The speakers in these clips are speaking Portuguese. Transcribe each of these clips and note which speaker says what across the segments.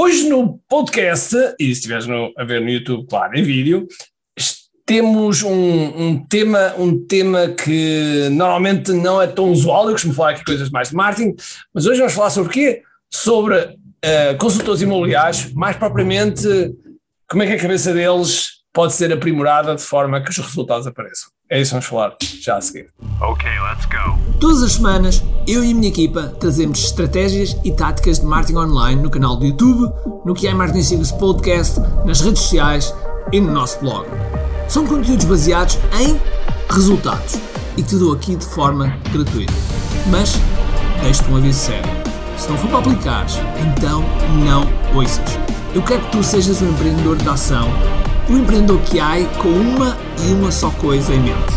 Speaker 1: Hoje no podcast, e se estiveres a ver no YouTube, claro, em vídeo, temos um, um, tema, um tema que normalmente não é tão usual, eu costumo falar aqui coisas mais de marketing, mas hoje vamos falar sobre o quê? Sobre uh, consultores imobiliários, mais propriamente como é que a cabeça deles pode ser aprimorada de forma que os resultados apareçam. É isso que vamos falar já a seguir. Ok, let's go.
Speaker 2: Todas as semanas, eu e a minha equipa trazemos estratégias e táticas de marketing online no canal do YouTube, no que é Marketing Secrets Podcast, nas redes sociais e no nosso blog. São conteúdos baseados em resultados e que te dou aqui de forma gratuita. Mas deixo-te um aviso sério. Se não for para aplicares, então não ouças. Eu quero que tu sejas um empreendedor de ação um empreendedor que há com uma e uma só coisa em mente: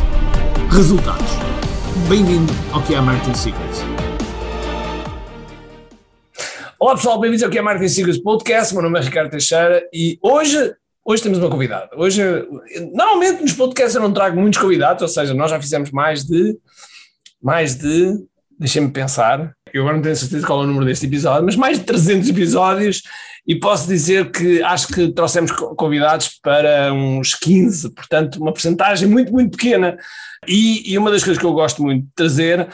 Speaker 2: resultados. Bem-vindo ao que é a Marketing Secrets.
Speaker 1: Olá pessoal, bem-vindos ao que é a Marketing Secrets Podcast. Meu nome é Ricardo Teixeira e hoje, hoje temos uma convidada. Hoje, normalmente nos podcasts eu não trago muitos convidados, ou seja, nós já fizemos mais de, mais de, deixem-me pensar, eu agora não tenho certeza qual é o número deste episódio, mas mais de 300 episódios e posso dizer que acho que trouxemos convidados para uns 15, portanto, uma porcentagem muito, muito pequena. E, e, uma das coisas que eu gosto muito de trazer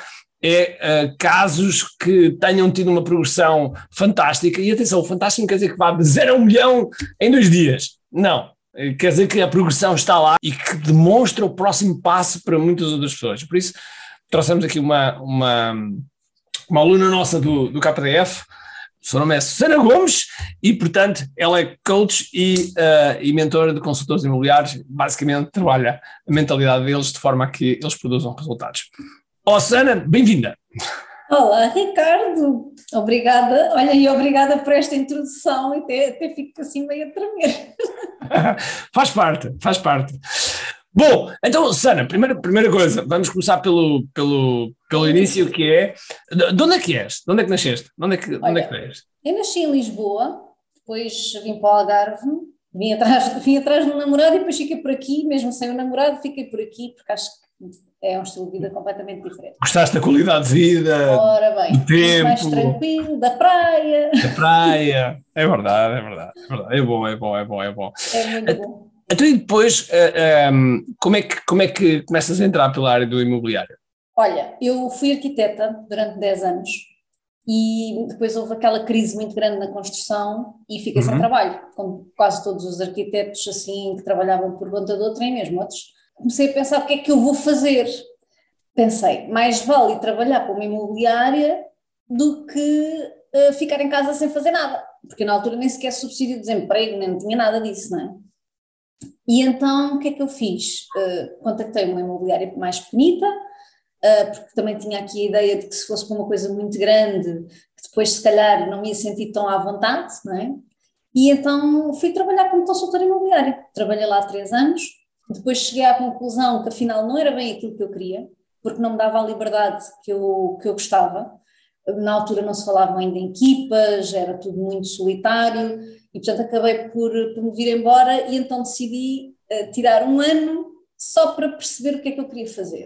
Speaker 1: é uh, casos que tenham tido uma progressão fantástica. E atenção, fantástico não quer dizer que vá de zero a um milhão em dois dias. Não. Quer dizer que a progressão está lá e que demonstra o próximo passo para muitas outras pessoas. Por isso, trouxemos aqui uma, uma, uma aluna nossa do, do KDF, o seu nome é Susana Gomes e, portanto, ela é coach e, uh, e mentora de consultores imobiliários. Basicamente, trabalha a mentalidade deles de forma a que eles produzam resultados. Olá, Susana, bem-vinda.
Speaker 3: Olá, Ricardo. Obrigada. Olha, e obrigada por esta introdução. Até, até fico assim meio a tremer.
Speaker 1: faz parte, faz parte. Bom, então, Sana, primeira, primeira coisa, vamos começar pelo, pelo, pelo início, que é, de onde é que és? De onde é que nasceste? De onde é que, Olha, onde é que és?
Speaker 3: Eu nasci em Lisboa, depois vim para o Algarve, vim atrás, vim atrás de um namorado e depois fiquei por aqui, mesmo sem o namorado, fiquei por aqui, porque acho que é um estilo de vida completamente diferente.
Speaker 1: Gostaste da qualidade de vida?
Speaker 3: Ora bem,
Speaker 1: do tempo,
Speaker 3: mais tranquilo, da praia.
Speaker 1: Da praia, é verdade, é verdade, é verdade, é bom, é bom, é bom, é bom.
Speaker 3: É muito bom.
Speaker 1: Então, e depois, eh, ehm, como, é que, como é que começas a entrar pela área do imobiliário?
Speaker 3: Olha, eu fui arquiteta durante 10 anos e depois houve aquela crise muito grande na construção e fiquei uhum. sem trabalho, como quase todos os arquitetos assim que trabalhavam por conta de outra e mesmo outros. Comecei a pensar o que é que eu vou fazer. Pensei, mais vale trabalhar para uma imobiliária do que uh, ficar em casa sem fazer nada, porque na altura nem sequer subsídio de desemprego, nem tinha nada disso, não é? E então o que é que eu fiz? Uh, contactei uma imobiliária mais pequenita, uh, porque também tinha aqui a ideia de que se fosse para uma coisa muito grande, que depois se calhar não me ia sentir tão à vontade, não é? E então fui trabalhar como consultora imobiliária. Trabalhei lá três anos, depois cheguei à conclusão que afinal não era bem aquilo que eu queria, porque não me dava a liberdade que eu, que eu gostava. Na altura não se falavam ainda em equipas, era tudo muito solitário e portanto acabei por, por me vir embora e então decidi uh, tirar um ano só para perceber o que é que eu queria fazer.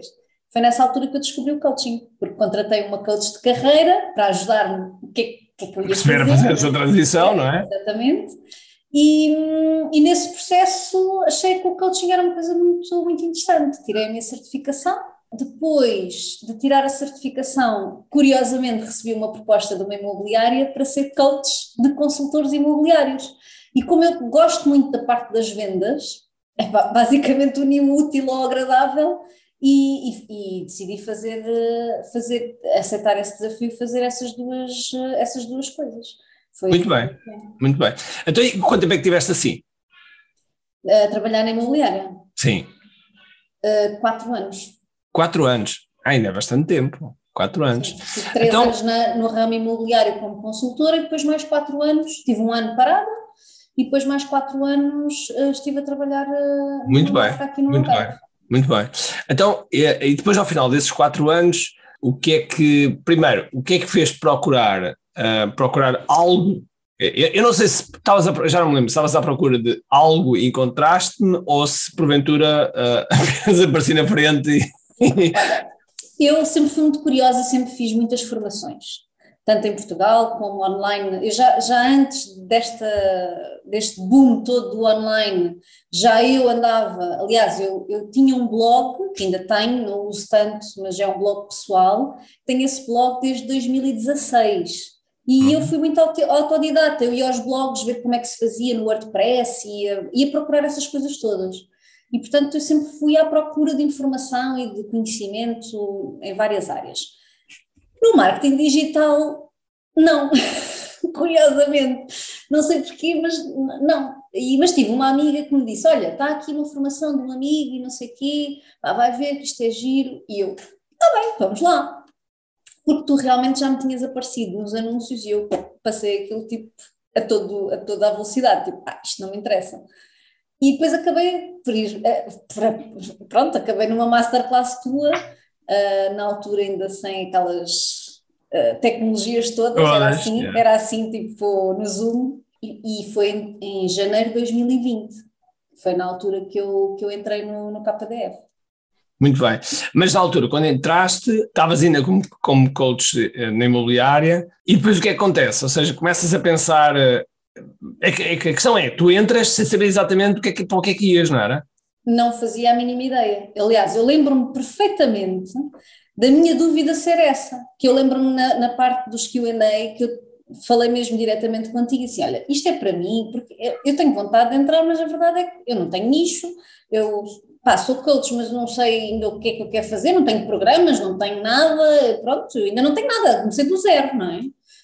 Speaker 3: Foi nessa altura que eu descobri o coaching, porque contratei uma coach de carreira para ajudar-me o que é que, é que eu ia
Speaker 1: fazer.
Speaker 3: a
Speaker 1: fazer essa transição, não é?
Speaker 3: Exatamente. E, e, nesse processo achei que o coaching era uma coisa muito, muito interessante. Tirei a minha certificação depois de tirar a certificação, curiosamente recebi uma proposta de uma imobiliária para ser coach de consultores imobiliários. E como eu gosto muito da parte das vendas, é basicamente uni o útil ao agradável e, e, e, decidi fazer, fazer, aceitar esse desafio e fazer essas duas, essas duas coisas.
Speaker 1: Foi muito bem, muito bem. Então, quanto tempo é que tiveste assim?
Speaker 3: A trabalhar na imobiliária?
Speaker 1: Sim.
Speaker 3: Uh, quatro anos.
Speaker 1: Quatro anos, ainda é bastante tempo. Quatro anos. Sim,
Speaker 3: três então, anos na, no ramo imobiliário como consultora e depois mais quatro anos, tive um ano parada e depois mais quatro anos uh, estive a trabalhar uh,
Speaker 1: muito bem, aqui no muito bem, muito bem. Então, e, e, depois ao final desses quatro anos, o que é que, primeiro, o que é que fez procurar, uh, procurar algo eu, não sei se estavas a, já não me lembro, estavas à procura de algo e encontraste-me ou se porventura uh, apenas apareci na frente e,
Speaker 3: eu sempre fui muito curiosa, sempre fiz muitas formações. tanto em Portugal como online. Eu já, já antes desta, deste boom todo do online, já eu andava, aliás, eu, eu tinha um blog, que ainda tenho, não uso tanto, mas é um blog pessoal, tenho esse blog desde 2016. E uhum. eu fui muito autodidata, eu ia aos blogs ver como é que se fazia no WordPress, ia, ia procurar essas coisas todas. E, portanto, eu sempre fui à procura de informação e de conhecimento em várias áreas. No marketing digital, não, curiosamente. Não sei porquê, mas não. E, mas tive uma amiga que me disse: Olha, está aqui uma formação de um amigo e não sei o quê, pá, vai ver que isto é giro. E eu, está bem, vamos lá. Porque tu realmente já me tinhas aparecido nos anúncios e eu passei aquilo tipo a, todo, a toda a velocidade, tipo, ah, isto não me interessa. E depois acabei por ir, eh, pronto, acabei numa masterclass tua, uh, na altura ainda sem aquelas uh, tecnologias todas, era assim, era assim tipo no Zoom, e, e foi em, em, janeiro de 2020, foi na altura que eu, que eu entrei no, no KDF.
Speaker 1: Muito bem, mas na altura, quando entraste, estavas ainda como, como coach na imobiliária, e depois o que, é que acontece? Ou seja, começas a pensar é que, é que a questão é, tu entras sem saber exatamente o que é que, para o que é que ias, não era?
Speaker 3: Não fazia a mínima ideia. Aliás, eu lembro-me perfeitamente da minha dúvida ser essa, que eu lembro-me na, na, parte dos Q&A que eu falei mesmo diretamente contigo assim, olha, isto é para mim, porque eu, eu tenho vontade de entrar, mas a verdade é que eu não tenho nicho, eu pá, sou coach, mas não sei ainda o que é que eu quero fazer, não tenho programas, não tenho nada, pronto, ainda não tenho nada, comecei do zero, não é?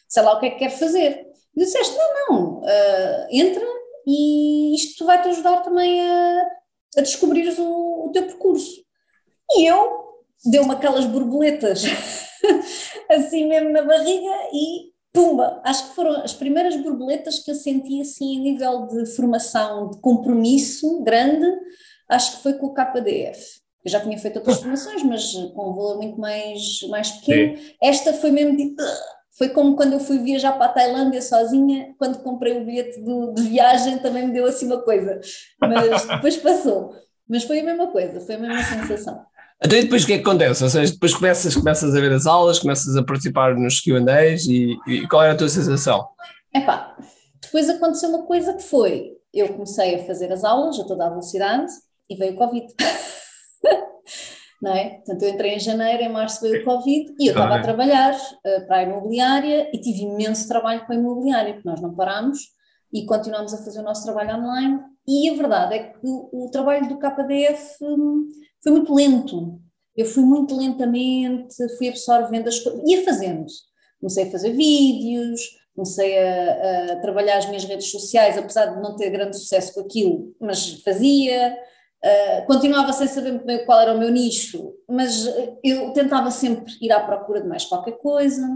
Speaker 3: Sei lá o que é que quero fazer. E disseste, não, não, uh, entra e isto vai-te ajudar também a, a descobrires o, o, teu percurso. E eu deu-me aquelas borboletas assim mesmo na barriga e pumba, acho que foram as primeiras borboletas que eu senti assim a nível de formação, de compromisso grande, acho que foi com o KDF. Eu já tinha feito outras formações, mas com um valor muito mais, mais pequeno. Sim. Esta foi mesmo de foi como quando eu fui viajar para a Tailândia sozinha, quando comprei o bilhete de, de viagem também me deu assim uma coisa, mas depois passou. Mas foi a mesma coisa, foi a mesma sensação.
Speaker 1: Então e depois o que é que acontece? Ou seja, depois começas, começas a ver as aulas, começas a participar nos Q&As e, e qual era a tua sensação?
Speaker 3: Epá, depois aconteceu uma coisa que foi, eu comecei a fazer as aulas a toda a velocidade e veio o Covid. não é? Portanto, eu entrei em janeiro, em março veio o Covid e eu estava a trabalhar uh, para a imobiliária e tive imenso trabalho com a imobiliária, porque nós não parámos e continuamos a fazer o nosso trabalho online. E a verdade é que o, o trabalho do KDF um, foi muito lento. Eu fui muito lentamente, fui absorvendo as coisas, ia fazendo. Comecei a fazer vídeos, comecei a, a, trabalhar as minhas redes sociais, apesar de não ter grande sucesso com aquilo, mas fazia. Uh, continuava sem saber bem qual era o meu nicho, mas eu tentava sempre ir à procura de mais qualquer coisa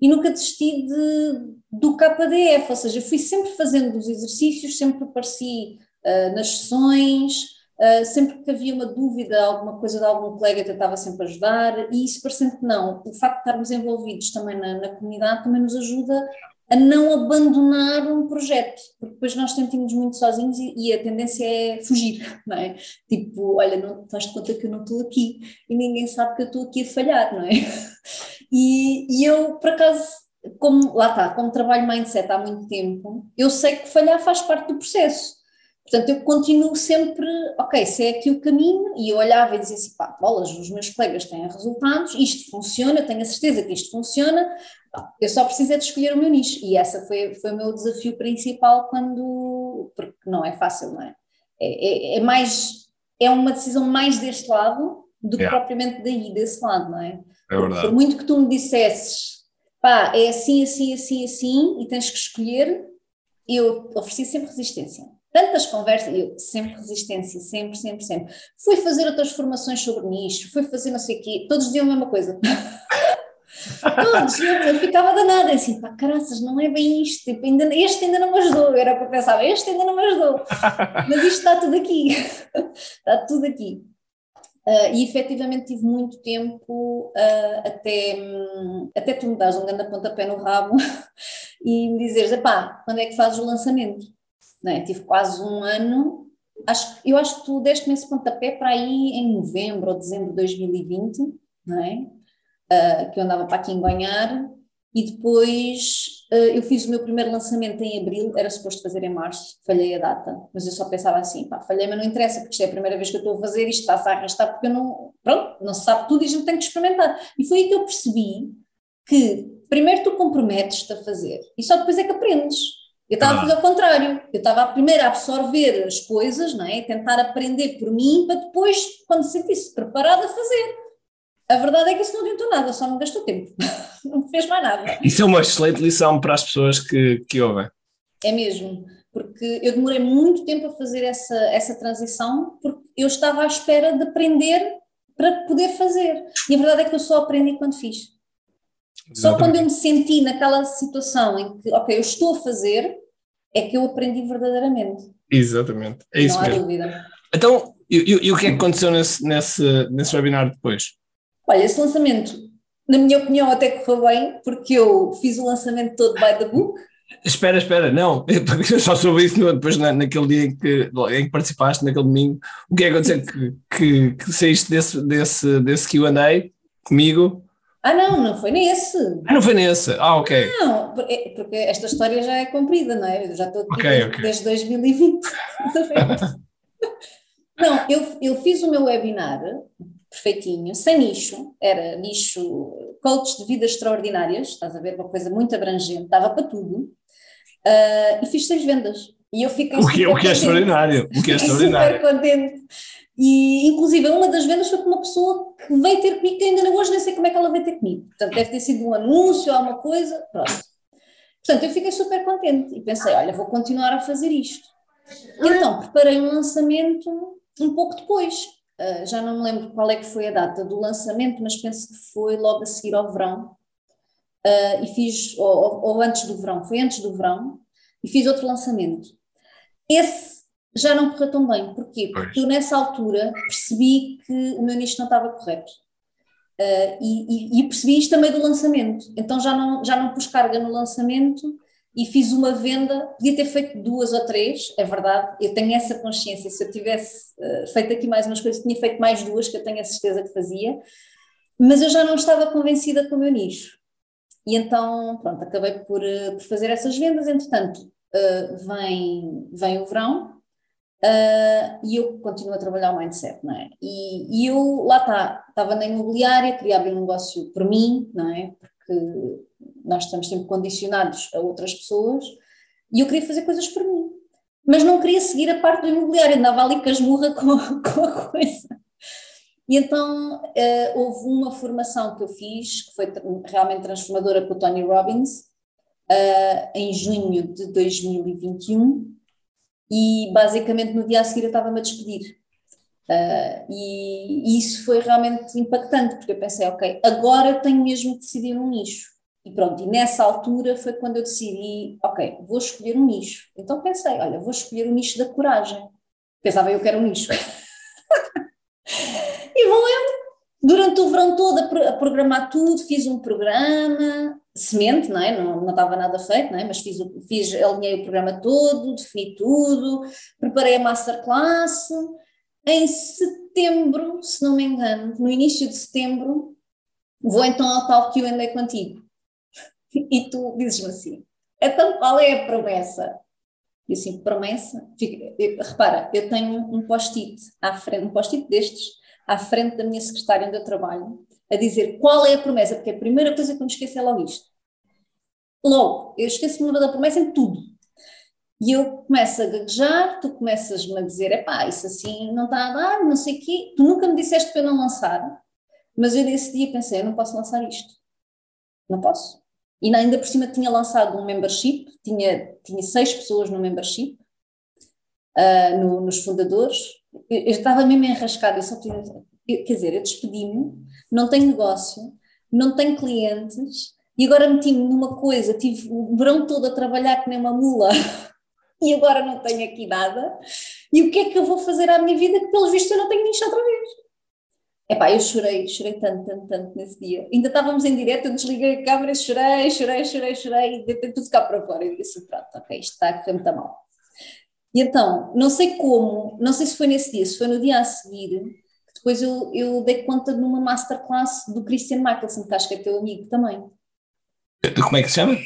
Speaker 3: e nunca desisti de, do KDF, ou seja, fui sempre fazendo os exercícios, sempre apareci uh, nas sessões, uh, sempre que havia uma dúvida, alguma coisa de algum colega, tentava sempre ajudar, e isso parecendo que não, o facto de estarmos envolvidos também na, na comunidade também nos ajuda a não abandonar um projeto, porque depois nós sentimos muito sozinhos e, e, a tendência é fugir, não é? Tipo, olha, não faz de conta que eu não estou aqui e ninguém sabe que eu estou aqui a falhar, não é? E, e eu, por acaso, como, lá está, como trabalho mindset há muito tempo, eu sei que falhar faz parte do processo. Portanto, eu continuo sempre, ok, se é aqui o caminho, e eu olhava e dizia assim, pá, bolas, os meus colegas têm resultados, isto funciona, tenho a certeza que isto funciona, eu só preciso é de escolher o meu nicho e essa foi, foi o meu desafio principal quando, porque não é fácil, não é? É, é, é mais, é uma decisão mais deste lado do que yeah. propriamente daí, desse lado, não é?
Speaker 1: É verdade.
Speaker 3: Por muito que tu me dissesses, pá, é assim, assim, assim, assim, e tens que escolher, eu ofereci sempre resistência. Tantas conversas, eu sempre resistência, sempre, sempre, sempre. Fui fazer outras formações sobre nicho, fui fazer não sei o quê, todos diziam a mesma coisa. Todos, eu ficava danada, assim, pá, caraças, não é bem isto, tipo, ainda, este ainda não me ajudou, era eu pensava, este ainda não me ajudou, mas isto está tudo aqui, está tudo aqui. Uh, e efetivamente tive muito tempo uh, até, até tu me dares um grande pontapé no rabo e me dizeres, pá, quando é que fazes o lançamento? Não é? Tive quase um ano, acho, eu acho que tu deste-me esse pontapé para aí em novembro ou dezembro de 2020, não é? uh, que eu andava para aqui em Banhar, e depois uh, eu fiz o meu primeiro lançamento em abril, era suposto fazer em março, falhei a data, mas eu só pensava assim, pá, falhei, mas não interessa, porque isto é a primeira vez que eu estou a fazer, isto está-se a arrastar, porque eu não, pronto, não se sabe tudo e a gente tem que experimentar. E foi aí que eu percebi que primeiro tu comprometes-te a fazer e só depois é que aprendes. Eu estava a fazer o contrário, eu estava primeiro a absorver as coisas, não é? tentar aprender por mim, para depois, quando se sentisse preparada, a fazer. A verdade é que isso não adiantou nada, só me gastou tempo, não me fez mais nada.
Speaker 1: Isso é uma excelente lição para as pessoas que, que ouvem.
Speaker 3: É mesmo, porque eu demorei muito tempo a fazer essa, essa transição, porque eu estava à espera de aprender para poder fazer. E a verdade é que eu só aprendi quando fiz. Exatamente. Só quando eu me senti naquela situação em que, ok, eu estou a fazer, é que eu aprendi verdadeiramente.
Speaker 1: Exatamente, é isso
Speaker 3: Não
Speaker 1: mesmo.
Speaker 3: há dúvida.
Speaker 1: Então, e, e, e, o que é que aconteceu nesse, nesse, nesse webinar depois?
Speaker 3: Olha, esse lançamento, na minha opinião, até correu bem, porque eu fiz o lançamento todo by the book.
Speaker 1: Espera, espera, não, eu só soube isso depois na, naquele dia em que, em que participaste, naquele domingo. O que é que aconteceu? Que, que, que saíste desse, desse, desse QA comigo?
Speaker 3: Ah, não, não foi nesse.
Speaker 1: Ah, não foi nesse. Ah, ok.
Speaker 3: Não, porque esta história já é comprida, não é? Eu já estou aqui
Speaker 1: okay,
Speaker 3: desde,
Speaker 1: okay.
Speaker 3: desde 2020. não, eu, eu fiz o meu webinar perfeitinho, sem nicho, era nicho coach de vidas extraordinárias, estás a ver, uma coisa muito abrangente, dava para tudo, uh, e fiz seis vendas. E eu fiquei
Speaker 1: o que, o que é extraordinário, o que é extraordinário.
Speaker 3: super contente. E, inclusive, uma das vendas foi com uma pessoa que veio ter comigo, que ainda hoje nem sei como é que ela veio ter comigo. Portanto, deve ter sido um anúncio alguma coisa, pronto. Portanto, eu fiquei super contente e pensei, olha, vou continuar a fazer isto. Então, preparei um lançamento um pouco depois, Uh, já não me lembro qual é que foi a data do lançamento, mas penso que foi logo a seguir ao verão, uh, e fiz, ou, ou, antes do verão, foi antes do verão, e fiz outro lançamento. Esse já não correu tão bem, porquê? Porque eu nessa altura percebi que o meu nicho não estava correto. Uh, e, e, e, percebi isto também do lançamento, então já não, já não pus carga no lançamento e fiz uma venda, podia ter feito duas ou três, é verdade, eu tenho essa consciência, se eu tivesse uh, feito aqui mais umas coisas, tinha feito mais duas, que eu tenho a certeza que fazia, mas eu já não estava convencida com o meu nicho. E então, pronto, acabei por, uh, por fazer essas vendas, entretanto, uh, vem, vem o verão, e eu continuo a trabalhar o mindset, não é? E, e eu, lá está, estava na imobiliária, queria abrir um negócio por mim, não é? Porque nós estamos sempre condicionados a outras pessoas, e eu queria fazer coisas por mim. Mas não queria seguir a parte do imobiliário, andava ali casmurra com, com a coisa. E então uh, houve uma formação que eu fiz, que foi realmente transformadora com o Tony Robbins, uh, em junho de 2021, e basicamente no dia a seguir eu estava-me a despedir. Uh, e, e, isso foi realmente impactante, porque eu pensei, ok, agora eu tenho mesmo que decidir um nicho. E pronto, e nessa altura foi quando eu decidi, ok, vou escolher um nicho. Então pensei, olha, vou escolher o nicho da coragem. Pensava eu que era um nicho. e vou eu, durante o verão todo, a, programar tudo, fiz um programa, semente, não é? Não, não estava nada feito, não é? Mas fiz, fiz, alinhei o programa todo, defini tudo, preparei a masterclass. Em setembro, se não me engano, no início de setembro, vou então ao tal que eu andei contigo e tu dizes-me assim: então qual é a promessa? E assim, promessa? Fica, eu, repara, eu tenho um post-it à frente, um post-it destes, à frente da minha secretária onde eu trabalho, a dizer qual é a promessa, porque a primeira coisa que eu me esqueço é logo isto. Logo, eu esqueço-me da promessa em tudo. E eu começo a gaguejar, tu começas-me a dizer, epá, isso assim não está a dar, não sei o quê. Tu nunca me disseste para eu não lançar, mas eu nesse dia pensei, eu não posso lançar isto. Não posso. E ainda por cima tinha lançado um membership, tinha, tinha seis pessoas no membership, uh, no, nos fundadores. Eu, eu, estava mesmo enrascada, eu só tinha, eu, quer dizer, eu despedi-me, não tenho negócio, não tenho clientes, e agora meti-me numa coisa, tive o verão todo a trabalhar que nem uma mula, e agora não tenho aqui nada. E o que é que eu vou fazer à minha vida que, pelos vistos, eu não tenho nicho outra vez? Epá, eu chorei, chorei tanto, tanto, tanto nesse dia. Ainda estávamos em direto, eu desliguei a câmera, chorei, chorei, chorei, chorei, e deitei tudo cá para fora. E disse, pronto, ok, isto está a correr muito mal. E então, não sei como, não sei se foi nesse dia, se foi no dia a seguir, que depois eu, eu dei conta de uma masterclass do Christian Michelson, que acho que é teu amigo também.
Speaker 1: Como é que se chama?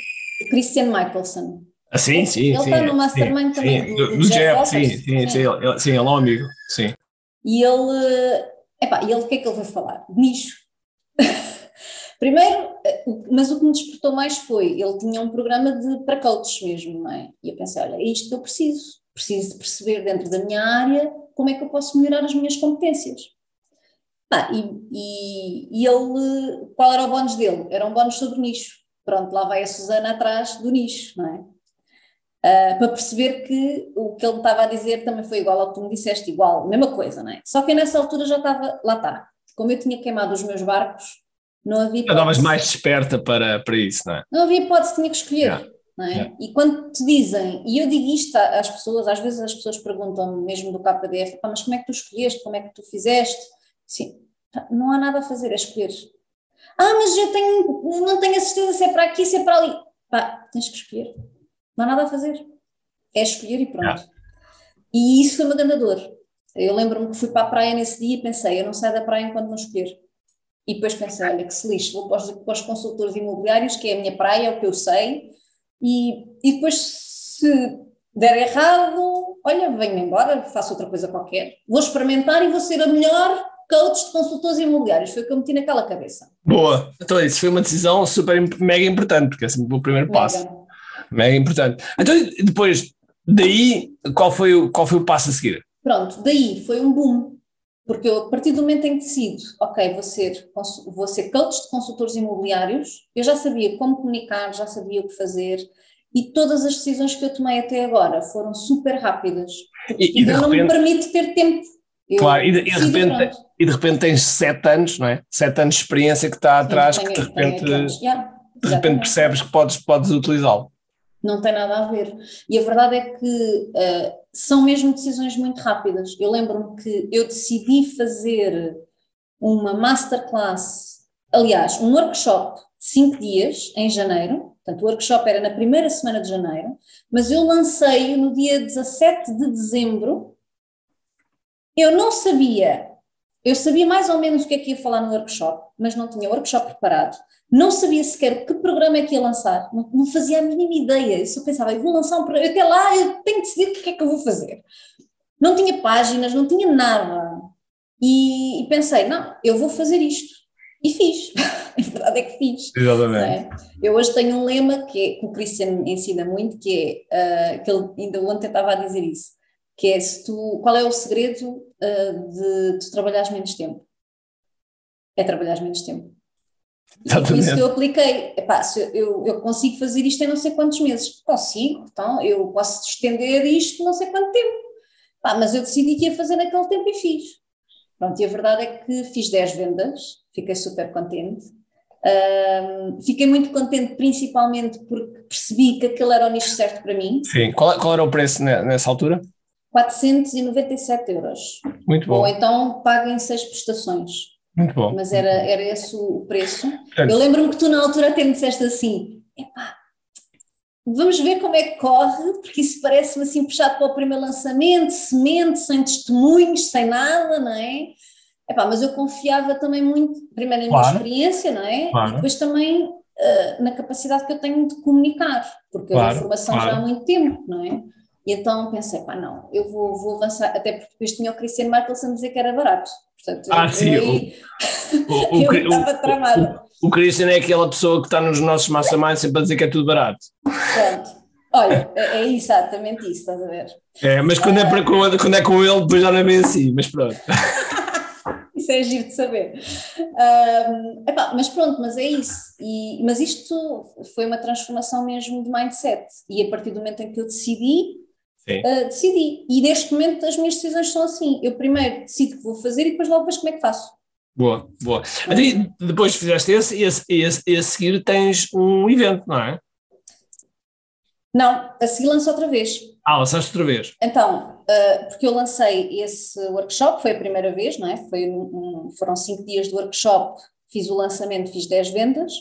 Speaker 3: Christian Michelson.
Speaker 1: Ah, sim, sim.
Speaker 3: Ele está no Mastermind
Speaker 1: sim,
Speaker 3: também.
Speaker 1: Sim,
Speaker 3: do,
Speaker 1: do,
Speaker 3: do
Speaker 1: Jeff, sim, sim, sim, sim, ele, sim, ele é um amigo, sim.
Speaker 3: E ele, epá, ele o que é que ele vai falar? De nicho. Primeiro, mas o que me despertou mais foi, ele tinha um programa de, para coaches mesmo, não é? E eu pensei, olha, é isto que eu preciso. Preciso de perceber dentro da minha área como é que eu posso melhorar as minhas competências. Ah, e, e, e ele, qual era o bónus dele? Era um bónus sobre nicho. Pronto, lá vai a Susana atrás do nicho, não é? Uh, para perceber que o que ele estava a dizer também foi igual ao que tu me disseste, igual, mesma coisa, não é? Só que nessa altura já estava, lá está, como eu tinha queimado os meus barcos, não havia.
Speaker 1: Estavas mais desperta para, para isso, não é?
Speaker 3: Não havia hipótese, tinha que escolher. Yeah. Não é? Yeah. E quando te dizem, e eu digo isto às pessoas, às vezes as pessoas perguntam mesmo do KDF, mas como é que tu escolheste, como é que tu fizeste? Sim, não há nada a fazer, é escolher. Ah, mas eu tenho, não tenho a certeza se é para aqui, se é para ali. Pá, tens que escolher. Não há nada a fazer. É escolher e pronto. E isso foi uma grande dor. Eu lembro-me que fui para a praia nesse dia e pensei, eu não saio da praia enquanto não escolher. E depois pensei, olha que se lixe, vou para os, para os consultores imobiliários, que é a minha praia, é o que eu sei, e, e depois se der errado, olha, venho embora, faço outra coisa qualquer. Vou experimentar e vou ser a melhor coach de consultores imobiliários, foi o que eu meti naquela cabeça.
Speaker 1: Boa, então isso foi uma decisão super, mega importante, porque é sempre o primeiro mega. passo. Mega importante. Então depois, daí, qual foi, o, qual foi o passo a seguir?
Speaker 3: Pronto, daí foi um boom, porque eu a partir do momento em que decido, ok, vou ser, vou ser coach de consultores imobiliários, eu já sabia como comunicar, já sabia o que fazer, e todas as decisões que eu tomei até agora foram super rápidas, e, e não repente... me permite ter tempo
Speaker 1: eu claro, e de, e, de repente, e de repente tens sete anos, não é? Sete anos de experiência que está atrás, Sim, que de repente, yeah, de repente percebes que podes, podes utilizá-lo.
Speaker 3: Não tem nada a ver. E a verdade é que uh, são mesmo decisões muito rápidas. Eu lembro-me que eu decidi fazer uma masterclass, aliás, um workshop de cinco dias em janeiro. Portanto, o workshop era na primeira semana de janeiro, mas eu lancei no dia 17 de dezembro eu não sabia, eu sabia mais ou menos o que é que ia falar no workshop, mas não tinha o workshop preparado, não sabia sequer que programa é que ia lançar, não, não fazia a mínima ideia, eu só pensava, eu vou lançar um programa, até lá eu tenho que decidir o que é que eu vou fazer. Não tinha páginas, não tinha nada. E, e pensei, não, eu vou fazer isto. E fiz. a verdade é que fiz.
Speaker 1: Exatamente. É?
Speaker 3: Eu hoje tenho um lema que, é, que o Christian ensina muito, que é, uh, que ele ainda ontem estava a dizer isso, que é se tu, qual é o segredo uh, de tu trabalhares menos tempo? É trabalhares menos tempo. Exatamente. E isso que eu apliquei. Epá, se eu, eu consigo fazer isto em não sei quantos meses. Consigo, então eu posso estender isto não sei quanto tempo. Epá, mas eu decidi que ia fazer naquele tempo e fiz. Pronto, e a verdade é que fiz 10 vendas, fiquei super contente. Um, fiquei muito contente, principalmente porque percebi que aquele era o nicho certo para mim.
Speaker 1: Sim, qual, qual era o preço nessa altura?
Speaker 3: 497 euros.
Speaker 1: Muito bom.
Speaker 3: Ou então paguem seis prestações.
Speaker 1: Muito bom.
Speaker 3: Mas era, era esse o preço. Eu lembro-me que tu na altura até me disseste assim, epá, vamos ver como é que corre, porque isso parece-me assim puxado para o primeiro lançamento, semente, sem testemunhos, sem nada, não é? Epá, mas eu confiava também muito, primeiro na claro. minha experiência, não é? Claro. E depois também uh, na capacidade que eu tenho de comunicar, porque claro. a formação já há muito tempo, não é? E então pensei, pá, não, eu vou, vou avançar, até porque depois tinha o Christian Michelson dizer que era barato. Portanto,
Speaker 1: ah, eu, sim, eu, o, o, eu estava tramada. O, o Christian é aquela pessoa que está nos nossos masterminds sempre a dizer que é tudo barato.
Speaker 3: Pronto. Olha, é, é exatamente isso, estás a ver?
Speaker 1: É, mas quando, é, para, quando é com ele, depois já não é bem assim, mas pronto.
Speaker 3: isso é giro de saber. Um, epá, mas pronto, mas é isso. E, mas isto foi uma transformação mesmo de mindset. E a partir do momento em que eu decidi, Uh, decidi. E neste momento as minhas decisões são assim. Eu primeiro decido que vou fazer e depois logo vejo como é que faço.
Speaker 1: Boa, boa. Então, depois fizeste esse e, esse, esse, e a seguir tens um evento, não é?
Speaker 3: Não, a seguir lanço outra vez.
Speaker 1: Ah, lançaste outra vez.
Speaker 3: Então, uh, porque eu lancei esse workshop, foi a primeira vez, não é? Foi um, foram cinco dias de workshop, fiz o lançamento, fiz 10 vendas.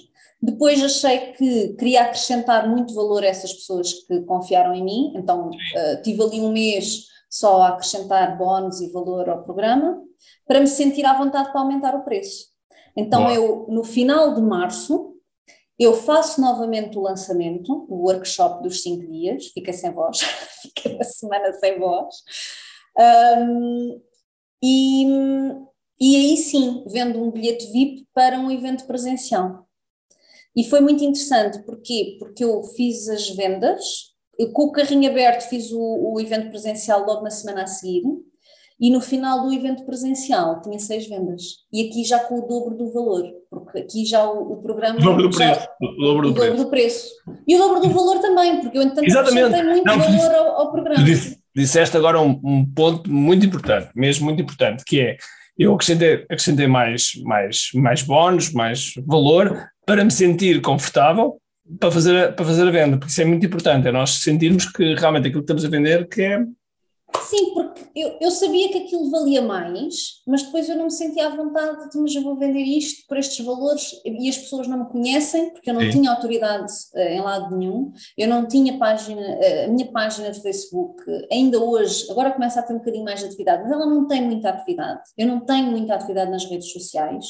Speaker 3: Depois achei que queria acrescentar muito valor a essas pessoas que confiaram em mim, então uh, tive ali um mês só a acrescentar bónus e valor ao programa, para me sentir à vontade para aumentar o preço. Então eu, no final de março, eu faço novamente o lançamento, o workshop dos cinco dias, fica sem voz, fica uma semana sem voz, um, e, e aí sim, vendo um bilhete VIP para um evento presencial. E foi muito interessante, porquê? Porque eu fiz as vendas, com o carrinho aberto fiz o, o evento presencial logo na semana a seguir, e no final do evento presencial tinha seis vendas. E aqui já com o dobro do valor, porque aqui já o, o programa. O
Speaker 1: dobro do
Speaker 3: já,
Speaker 1: preço. O dobro, do,
Speaker 3: o dobro do preço. E o dobro do valor também, porque eu entretanto acrescentei muito Não, valor ao, ao programa.
Speaker 1: Disse, disseste agora um, um, ponto muito importante, mesmo muito importante, que é eu acrescentei, acrescentei mais, mais, mais bónus, mais valor para me sentir confortável para fazer, para fazer a venda, porque isso é muito importante, é nós sentirmos que realmente aquilo que estamos a vender que é
Speaker 3: Sim, porque eu, eu sabia que aquilo valia mais, mas depois eu não me sentia à vontade de, mas eu vou vender isto por estes valores e as pessoas não me conhecem, porque eu não Sim. tinha autoridade uh, em lado nenhum, eu não tinha página, uh, a minha página de Facebook, ainda hoje, agora começa a ter um bocadinho mais de atividade, mas ela não tem muita atividade, eu não tenho muita atividade nas redes sociais,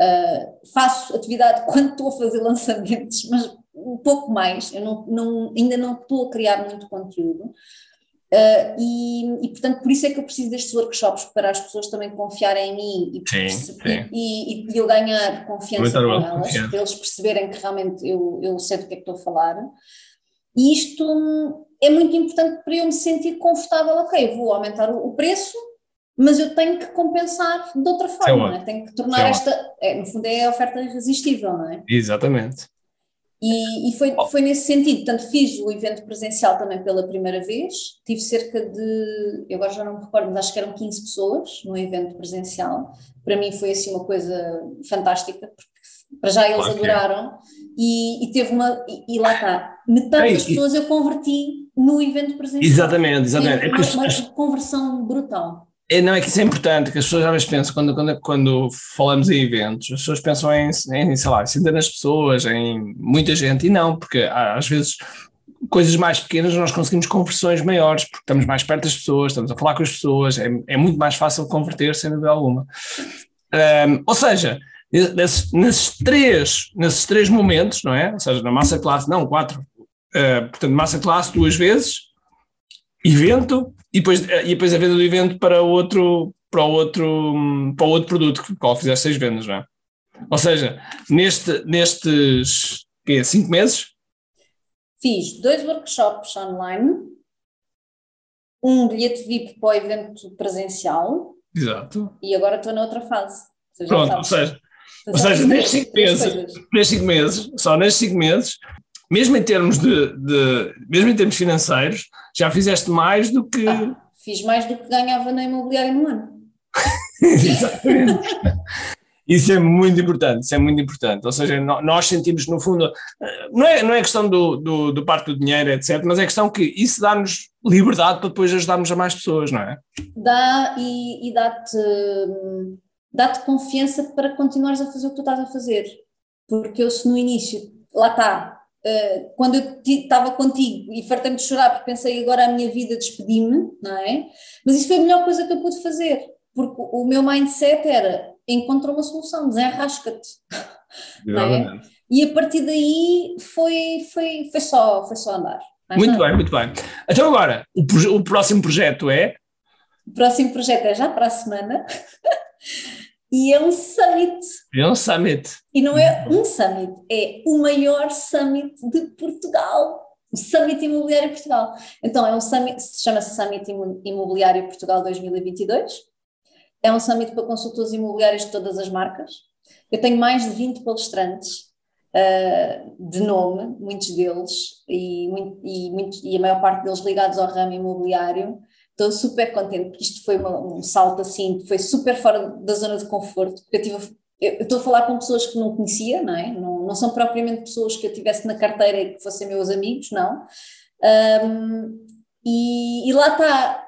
Speaker 3: uh, faço atividade quando estou a fazer lançamentos, mas um pouco mais, eu não, não, ainda não estou a criar muito conteúdo, Uh, e, e, portanto, por isso é que eu preciso destes workshops para as pessoas também confiarem em mim e, sim, sim. e, e eu ganhar confiança com elas, confiança. para eles perceberem que realmente eu, eu sei do que é que estou a falar. E isto é muito importante para eu me sentir confortável. Ok, vou aumentar o, o preço, mas eu tenho que compensar de outra forma, é? tenho que tornar esta. É, no fundo, é a oferta irresistível, não é?
Speaker 1: Exatamente.
Speaker 3: E, e, foi, foi nesse sentido, portanto fiz o evento presencial também pela primeira vez, tive cerca de, eu agora já não me recordo, mas acho que eram 15 pessoas no evento presencial, para mim foi assim uma coisa fantástica, porque para já eles adoraram e, e, teve uma, e, e lá está, metade das pessoas eu converti no evento presencial.
Speaker 1: Exatamente, exatamente.
Speaker 3: É uma, uma conversão brutal.
Speaker 1: É, não, é que isso é importante, que as pessoas às vezes pensam, quando, quando, quando falamos em eventos, as pessoas pensam em, em sei lá, centenas de pessoas, em muita gente, e não, porque às vezes coisas mais pequenas nós conseguimos conversões maiores, porque estamos mais perto das pessoas, estamos a falar com as pessoas, é, é muito mais fácil converter, sem dúvida alguma. Um, ou seja, nesses, nesses, três, nesses três momentos, não é? Ou seja, na massa classe, não, quatro, uh, portanto, massa classe duas vezes, evento e depois, e depois a venda do evento para outro, para outro, para outro produto, que qual fizer seis vendas, não é? Ou seja, neste, nestes quê, cinco meses?
Speaker 3: Fiz dois workshops online, um bilhete VIP para o evento presencial.
Speaker 1: Exato.
Speaker 3: E agora estou na outra fase.
Speaker 1: Pronto, ou seja, ou seja nestes cinco meses, nestes cinco meses, só nestes cinco meses, mesmo em termos de, de, mesmo em termos financeiros, já fizeste mais do que. Ah,
Speaker 3: fiz mais do que ganhava na imobiliária no ano.
Speaker 1: Exatamente. Isso é muito importante, isso é muito importante. Ou seja, nós sentimos, no fundo, não é, não é questão do, do, do parte do dinheiro, etc., mas é questão que isso dá-nos liberdade para depois ajudarmos a mais pessoas, não é?
Speaker 3: Dá e, e dá-te dá confiança para continuares a fazer o que tu estás a fazer. Porque eu, se no início, lá está, Uh, quando eu estava contigo e fartei-me de chorar porque pensei agora a minha vida despedi-me, não é? Mas isso foi a melhor coisa que eu pude fazer, porque o meu mindset era encontra uma solução, desenrasca-te. É? E a partir daí foi, foi, foi, só, foi só andar.
Speaker 1: Muito bem, muito bem. Então agora, o, o próximo projeto é?
Speaker 3: O próximo projeto é já para a semana. E é um summit.
Speaker 1: É um summit.
Speaker 3: E não é um summit, é o maior summit de Portugal. O Summit Imobiliário Portugal. Então, é um summit, chama-se Summit Imobiliário Portugal 2022. É um summit para consultores imobiliários de todas as marcas. Eu tenho mais de 20 palestrantes uh, de nome, muitos deles, e, e, e a maior parte deles ligados ao ramo imobiliário estou super contente porque isto foi uma, um salto assim, foi super fora da zona de conforto, porque eu tive, eu estou a falar com pessoas que não conhecia, não é? Não, não são propriamente pessoas que eu tivesse na carteira e que fossem meus amigos, não. Um, e, e, lá está,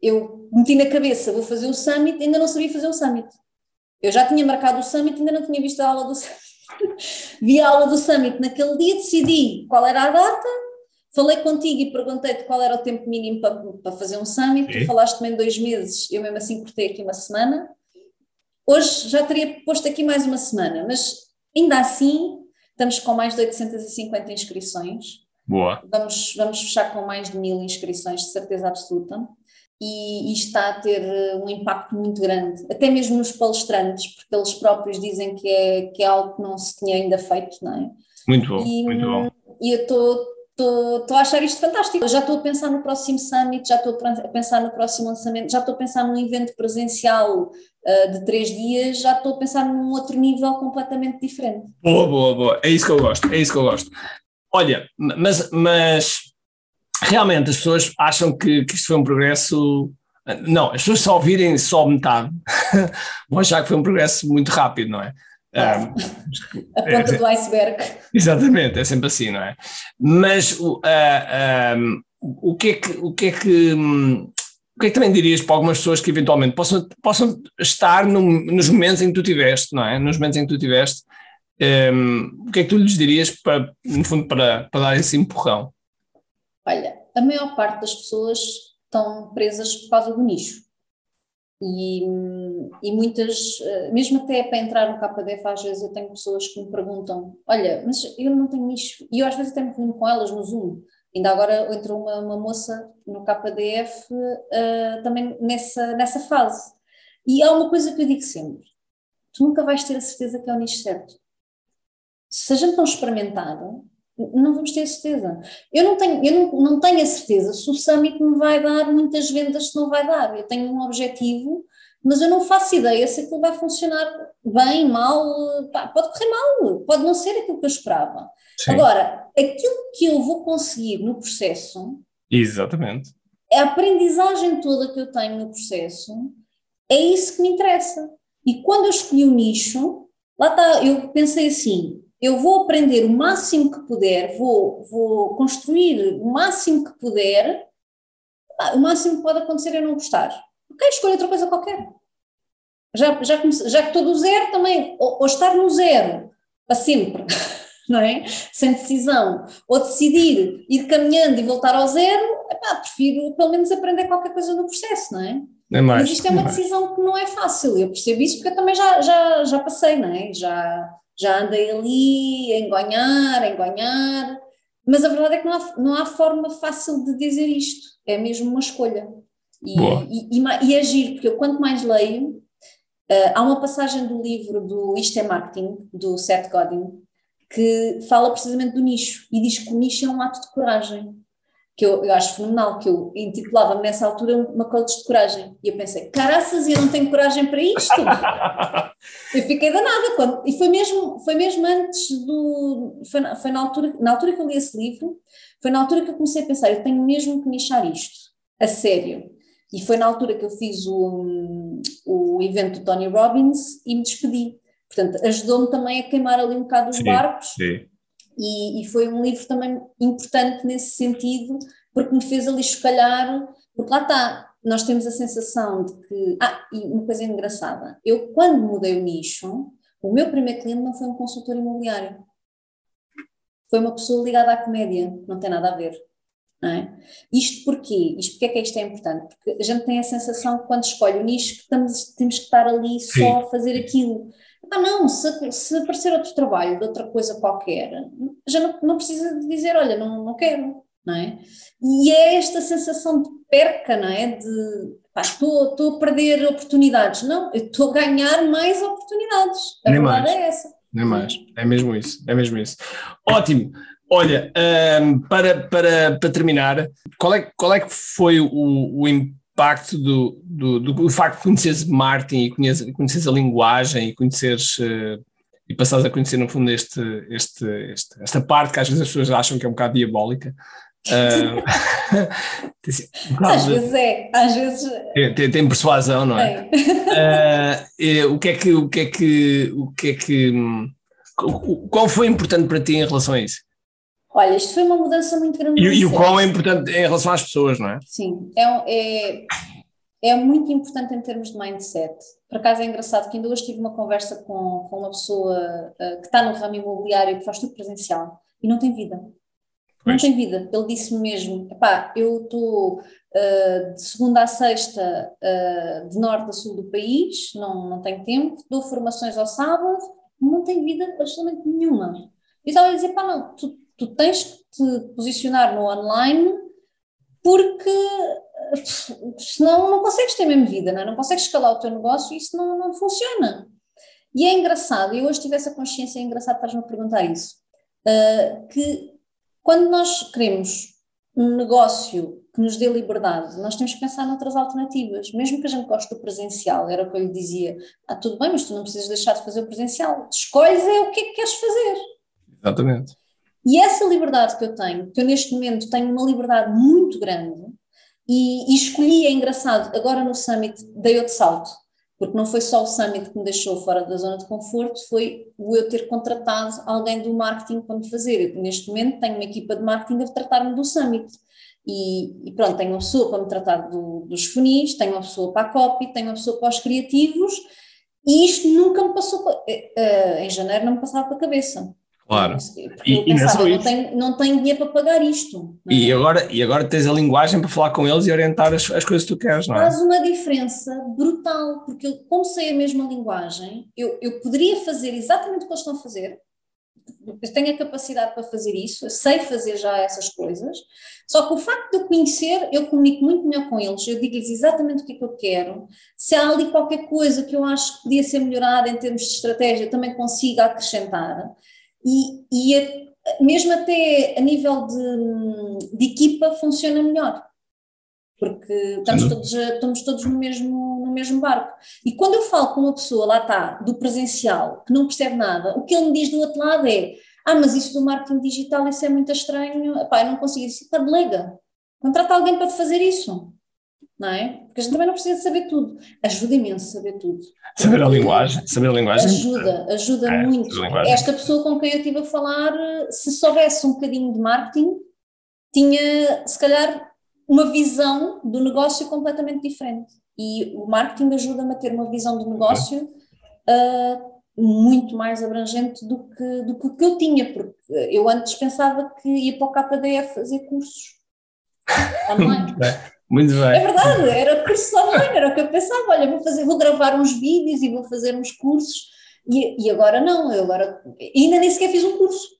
Speaker 3: eu meti na cabeça, vou fazer o summit, ainda não sabia fazer o summit. Eu já tinha marcado o summit, ainda não tinha visto a aula do summit. Vi a aula do summit naquele dia, decidi qual era a data, Falei contigo e perguntei-te qual era o tempo mínimo para, para fazer um summit, tu falaste-me em dois meses, eu mesmo assim cortei aqui uma semana. Hoje já teria posto aqui mais uma semana, mas ainda assim Estamos com mais de 850 inscrições.
Speaker 1: Boa.
Speaker 3: Vamos, vamos fechar com mais de mil inscrições, de certeza absoluta. E, e está a ter eh, um impacto muito grande, até mesmo nos palestrantes, porque eles próprios dizem que é, que é algo que não se tinha ainda feito, não é?
Speaker 1: Muito bom,
Speaker 3: E,
Speaker 1: muito bom.
Speaker 3: e eu estou a achar isto fantástico. Já estou a pensar no próximo summit, já estou a pensar no próximo lançamento, já estou a pensar num evento presencial uh, de três dias, já estou a pensar num outro nível completamente diferente.
Speaker 1: Boa, boa, boa. É isso que eu gosto, é isso que eu gosto. Olha, mas, mas realmente as pessoas acham que, que isto foi um progresso. Não, as pessoas só ouvirem só metade vão achar que foi um progresso muito rápido, não é?
Speaker 3: Ah, a ponta do iceberg.
Speaker 1: Exatamente, é sempre assim, não é? Mas uh, um, o que é que. O que é que o que é que também dirias para algumas pessoas que eventualmente possam, possam estar no, nos momentos em que tu tiveste, não é? Nos momentos em que tu tiveste, um, o que é que tu lhes dirias, para, no fundo, para, para dar esse empurrão?
Speaker 3: Olha, a maior parte das pessoas estão presas por causa do nicho. E, e, muitas, mesmo até para entrar no KDF, às vezes eu tenho pessoas que me perguntam: Olha, mas eu não tenho nicho. E eu às vezes até me reúno com elas no Zoom. Ainda agora entrou uma, uma moça no KDF uh, também nessa, nessa fase. E há uma coisa que eu digo sempre: tu nunca vais ter a certeza que é o nicho certo. Se a gente não experimentar, não vamos ter certeza. Eu não tenho, eu não, não tenho a certeza se o Summit me vai dar muitas vendas, se não vai dar. Eu tenho um objetivo, mas eu não faço ideia se aquilo vai funcionar bem, mal, pá, pode correr mal, pode não ser aquilo que eu esperava. Sim. Agora, aquilo que eu vou conseguir no processo.
Speaker 1: Exatamente.
Speaker 3: É a aprendizagem toda que eu tenho no processo, é isso que me interessa. E quando eu escolhi o nicho, lá está, eu pensei assim: eu vou aprender o máximo que puder, vou, vou construir o máximo que puder, o máximo que pode acontecer é não gostar. Ok, escolha outra coisa qualquer. Já, já, já que estou do zero também, ou, ou estar no zero, para sempre, não é? Sem decisão, ou decidir ir caminhando e voltar ao zero, epá, prefiro pelo menos aprender qualquer coisa no processo, não é?
Speaker 1: é mais,
Speaker 3: Mas isto é uma
Speaker 1: é
Speaker 3: decisão que não é fácil, eu percebo isso porque eu também já, já, já passei, não é? Já, já andei ali a engonhar, a engonhar, mas a verdade é que não há, não há forma fácil de dizer isto, é mesmo uma escolha. E, e, e, e agir, porque eu quanto mais leio, uh, há uma passagem do livro do Isto é Marketing, do Seth Godin, que fala precisamente do nicho e diz que o nicho é um ato de coragem que eu, eu acho fenomenal, que eu intitulava-me nessa altura uma coach de coragem. E eu pensei, caraças, eu não tenho coragem para isto. eu fiquei danada. Quando, e foi mesmo, foi mesmo antes do. Foi, na, foi na, altura, na altura que eu li esse livro, foi na altura que eu comecei a pensar, eu tenho mesmo que nichar isto, a sério. E foi na altura que eu fiz o, o evento do Tony Robbins e me despedi. Portanto, ajudou-me também a queimar ali um bocado os
Speaker 1: sim,
Speaker 3: barcos.
Speaker 1: Sim
Speaker 3: e, e, foi um livro também importante nesse sentido, porque me fez ali escalhar, porque lá está, nós temos a sensação de que. Ah, e uma coisa engraçada, eu quando mudei o nicho, o meu primeiro cliente não foi um consultor imobiliário, foi uma pessoa ligada à comédia, não tem nada a ver. É? Isto porquê? Isto porque é que isto é importante? Porque a gente tem a sensação que quando escolhe o nicho que estamos, temos que estar ali só Sim. a fazer aquilo. Ah, não, se, se aparecer outro trabalho de outra coisa qualquer, já não, não precisa de dizer, olha, não, não quero, não é? E é esta sensação de perca, não é? De, pá, estou, estou a perder oportunidades. Não, eu estou a ganhar mais oportunidades. A
Speaker 1: Nem
Speaker 3: verdade
Speaker 1: mais.
Speaker 3: é essa.
Speaker 1: Nem mais, é mesmo isso, é mesmo isso. Ótimo. Olha, um, para, para, para terminar, qual é, qual é que foi o, o impacto do, do, do, facto de conheceres Martin e conheces, conheceres a linguagem e conheceres uh, e passares a conhecer no fundo este, este, este, esta parte que às vezes as pessoas acham que é um bocado diabólica. Uh,
Speaker 3: às vezes é, às vezes
Speaker 1: tem, tem persuasão, não é? Uh, o que é que o que é que o que é que hum, qual foi importante para ti em relação a isso?
Speaker 3: Olha, isto foi uma mudança muito grande.
Speaker 1: E, e o qual é importante em relação às pessoas, não é?
Speaker 3: Sim, é, é, é muito importante em termos de mindset. Por acaso é engraçado que ainda hoje tive uma conversa com, com uma pessoa uh, que está no ramo imobiliário que faz tudo presencial e não tem vida. Não tem vida. Ele disse-me mesmo: pá, eu estou uh, de segunda a sexta, uh, de norte a sul do país, não, não tenho tempo, dou formações ao sábado, não tenho vida absolutamente nenhuma. E estava a dizer, pá, não, tu, tu tens que te posicionar no online porque senão não consegues ter a mesma vida, não, é? não consegues escalar o teu negócio e isso não, não funciona. E é engraçado, eu hoje tive essa consciência, é engraçado estás-me a perguntar isso, uh, que quando nós queremos um negócio que nos dê liberdade, nós temos que pensar noutras alternativas, mesmo que a gente goste do presencial, era o que eu lhe dizia, ah, tudo bem, mas tu não precisas deixar de fazer o presencial, escolhes é o que é que queres fazer.
Speaker 1: Exatamente.
Speaker 3: E essa liberdade que eu tenho, que eu neste momento tenho uma liberdade muito grande, e, e escolhi, é engraçado, agora no Summit dei outro salto, porque não foi só o Summit que me deixou fora da zona de conforto, foi o eu ter contratado alguém do marketing para me fazer. Eu, neste momento tenho uma equipa de marketing a tratar-me do Summit. E, e, pronto, tenho uma pessoa para me tratar do, dos funis, tenho uma pessoa para a copy, tenho uma pessoa para os criativos, e isto nunca me passou, uh, em janeiro não me passava para a cabeça.
Speaker 1: Claro.
Speaker 3: E, eu pensava, não, tenho, não tenho dinheiro para pagar isto.
Speaker 1: É? E, agora, e agora tens a linguagem para falar com eles e orientar as, as coisas que tu queres, não é?
Speaker 3: Faz uma diferença brutal, porque eu, como sei a mesma linguagem, eu, eu poderia fazer exatamente o que eles estão a fazer, eu tenho a capacidade para fazer isso, eu sei fazer já essas coisas, só que o facto de eu conhecer, eu comunico muito melhor com eles, eu digo-lhes exatamente o que é que eu quero, se há ali qualquer coisa que eu acho que podia ser melhorada em termos de estratégia, também consigo acrescentar e, e a, mesmo até a nível de, de, equipa funciona melhor, porque estamos todos, estamos todos no, mesmo, no mesmo barco. E quando eu falo com uma pessoa, lá está, do presencial, que não percebe nada, o que ele me diz do outro lado é ah, mas isso do marketing digital, isso é muito estranho, Epá, eu não consigo, isso. Está delega, contrata alguém para te fazer isso não é? Porque a gente também não precisa saber tudo. Ajuda imenso saber tudo.
Speaker 1: Saber a linguagem, saber a linguagem.
Speaker 3: Ajuda, ajuda é, muito. Esta pessoa com quem eu estive a falar, se soubesse um bocadinho de marketing, tinha se calhar uma visão do negócio completamente diferente. E o marketing ajuda-me a ter uma visão do negócio uh, muito mais abrangente do que, do que o que eu tinha, porque eu antes pensava que ia para o KDF fazer cursos. Online.
Speaker 1: Muito bem. É
Speaker 3: verdade, era curso online, era o que eu pensava, olha, vou fazer, vou gravar uns vídeos e vou fazer uns cursos, e, e agora não, eu agora ainda nem sequer fiz um curso.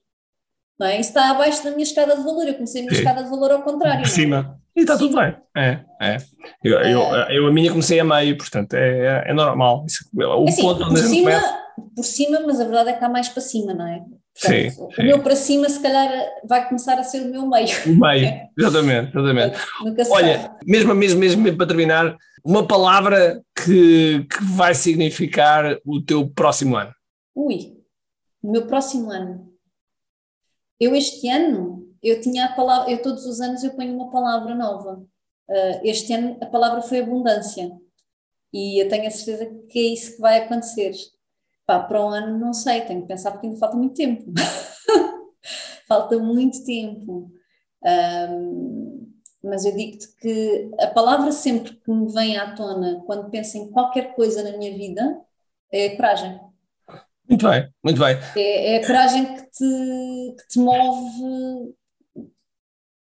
Speaker 3: Não é? Isso está abaixo da minha escada de valor, eu comecei a minha Sim. escada de valor ao contrário. Por
Speaker 1: é? cima. E está tudo bem. É, é. Eu, eu, é. eu, a minha comecei a meio, portanto é, é normal. Isso,
Speaker 3: o assim, ponto por, cima, por cima, mas a verdade é que há mais para cima, não é? Portanto, sim, sim. O meu para cima, se calhar, vai começar a ser o meu meio.
Speaker 1: O meio, exatamente, exatamente. Olha, mesmo, mesmo, mesmo para terminar, uma palavra que, que vai significar o teu próximo ano.
Speaker 3: Ui, o meu próximo ano. Eu este ano, eu tinha a palavra, eu todos os anos eu ponho uma palavra nova. Uh, este ano a palavra foi abundância. E eu tenho a certeza que é isso que vai acontecer. Pá, para o ano não sei, tenho que pensar porque ainda falta muito tempo. falta muito tempo. Um, mas eu digo-te que a palavra sempre que me vem à tona quando penso em qualquer coisa na minha vida é coragem.
Speaker 1: Muito bem, muito bem.
Speaker 3: É, é a coragem que te, que te move.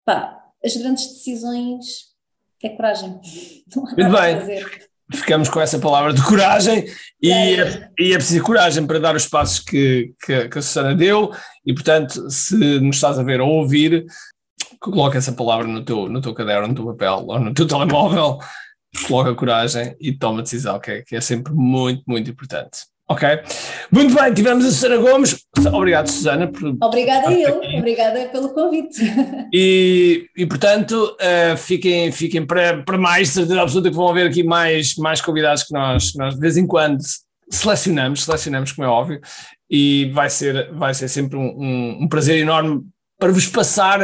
Speaker 3: Pá, as grandes decisões é coragem.
Speaker 1: Muito bem ficamos com essa palavra de coragem e é, e é preciso coragem para dar os passos que, que, que, a Susana deu. E portanto se nos estás a ver ou ouvir coloca essa palavra no teu, no teu caderno, no teu papel ou no teu telemóvel coloca coragem e toma decisão que é, que é sempre muito, muito importante Ok? Muito bem, tivemos a Susana Gomes. Obrigado, Susana.
Speaker 3: Por Obrigada eu, aqui. obrigada pelo convite.
Speaker 1: E, e portanto, uh, fiquem, fiquem para, para mais, certeza absoluta que vão haver aqui mais, mais convidados que nós, nós de vez em quando selecionamos, selecionamos, como é óbvio, e vai ser, vai ser sempre um, um, um prazer enorme para vos passar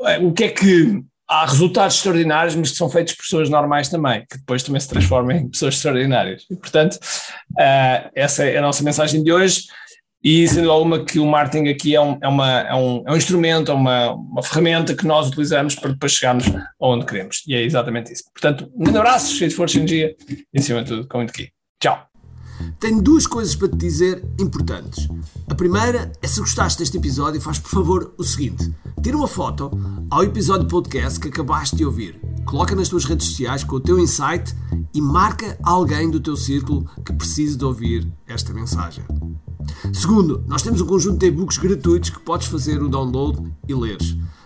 Speaker 1: eh, o que é que há resultados extraordinários, mas que são feitos por pessoas normais também, que depois também se transformam em pessoas extraordinárias. E, portanto, uh, essa é a nossa mensagem de hoje. E sendo alguma que o marketing aqui é um, é uma, é um, é um instrumento, é uma, uma ferramenta que nós utilizamos para depois chegarmos aonde queremos. E é exatamente isso. Portanto, um grande abraço, cheio de força e energia e, acima de tudo, com muito aqui. Tchau.
Speaker 2: Tenho duas coisas para te dizer importantes. A primeira é se gostaste deste episódio, faz por favor o seguinte: tira uma foto ao episódio podcast que acabaste de ouvir, coloca nas tuas redes sociais com o teu insight e marca alguém do teu círculo que precise de ouvir esta mensagem. Segundo, nós temos um conjunto de e-books gratuitos que podes fazer o download e leres.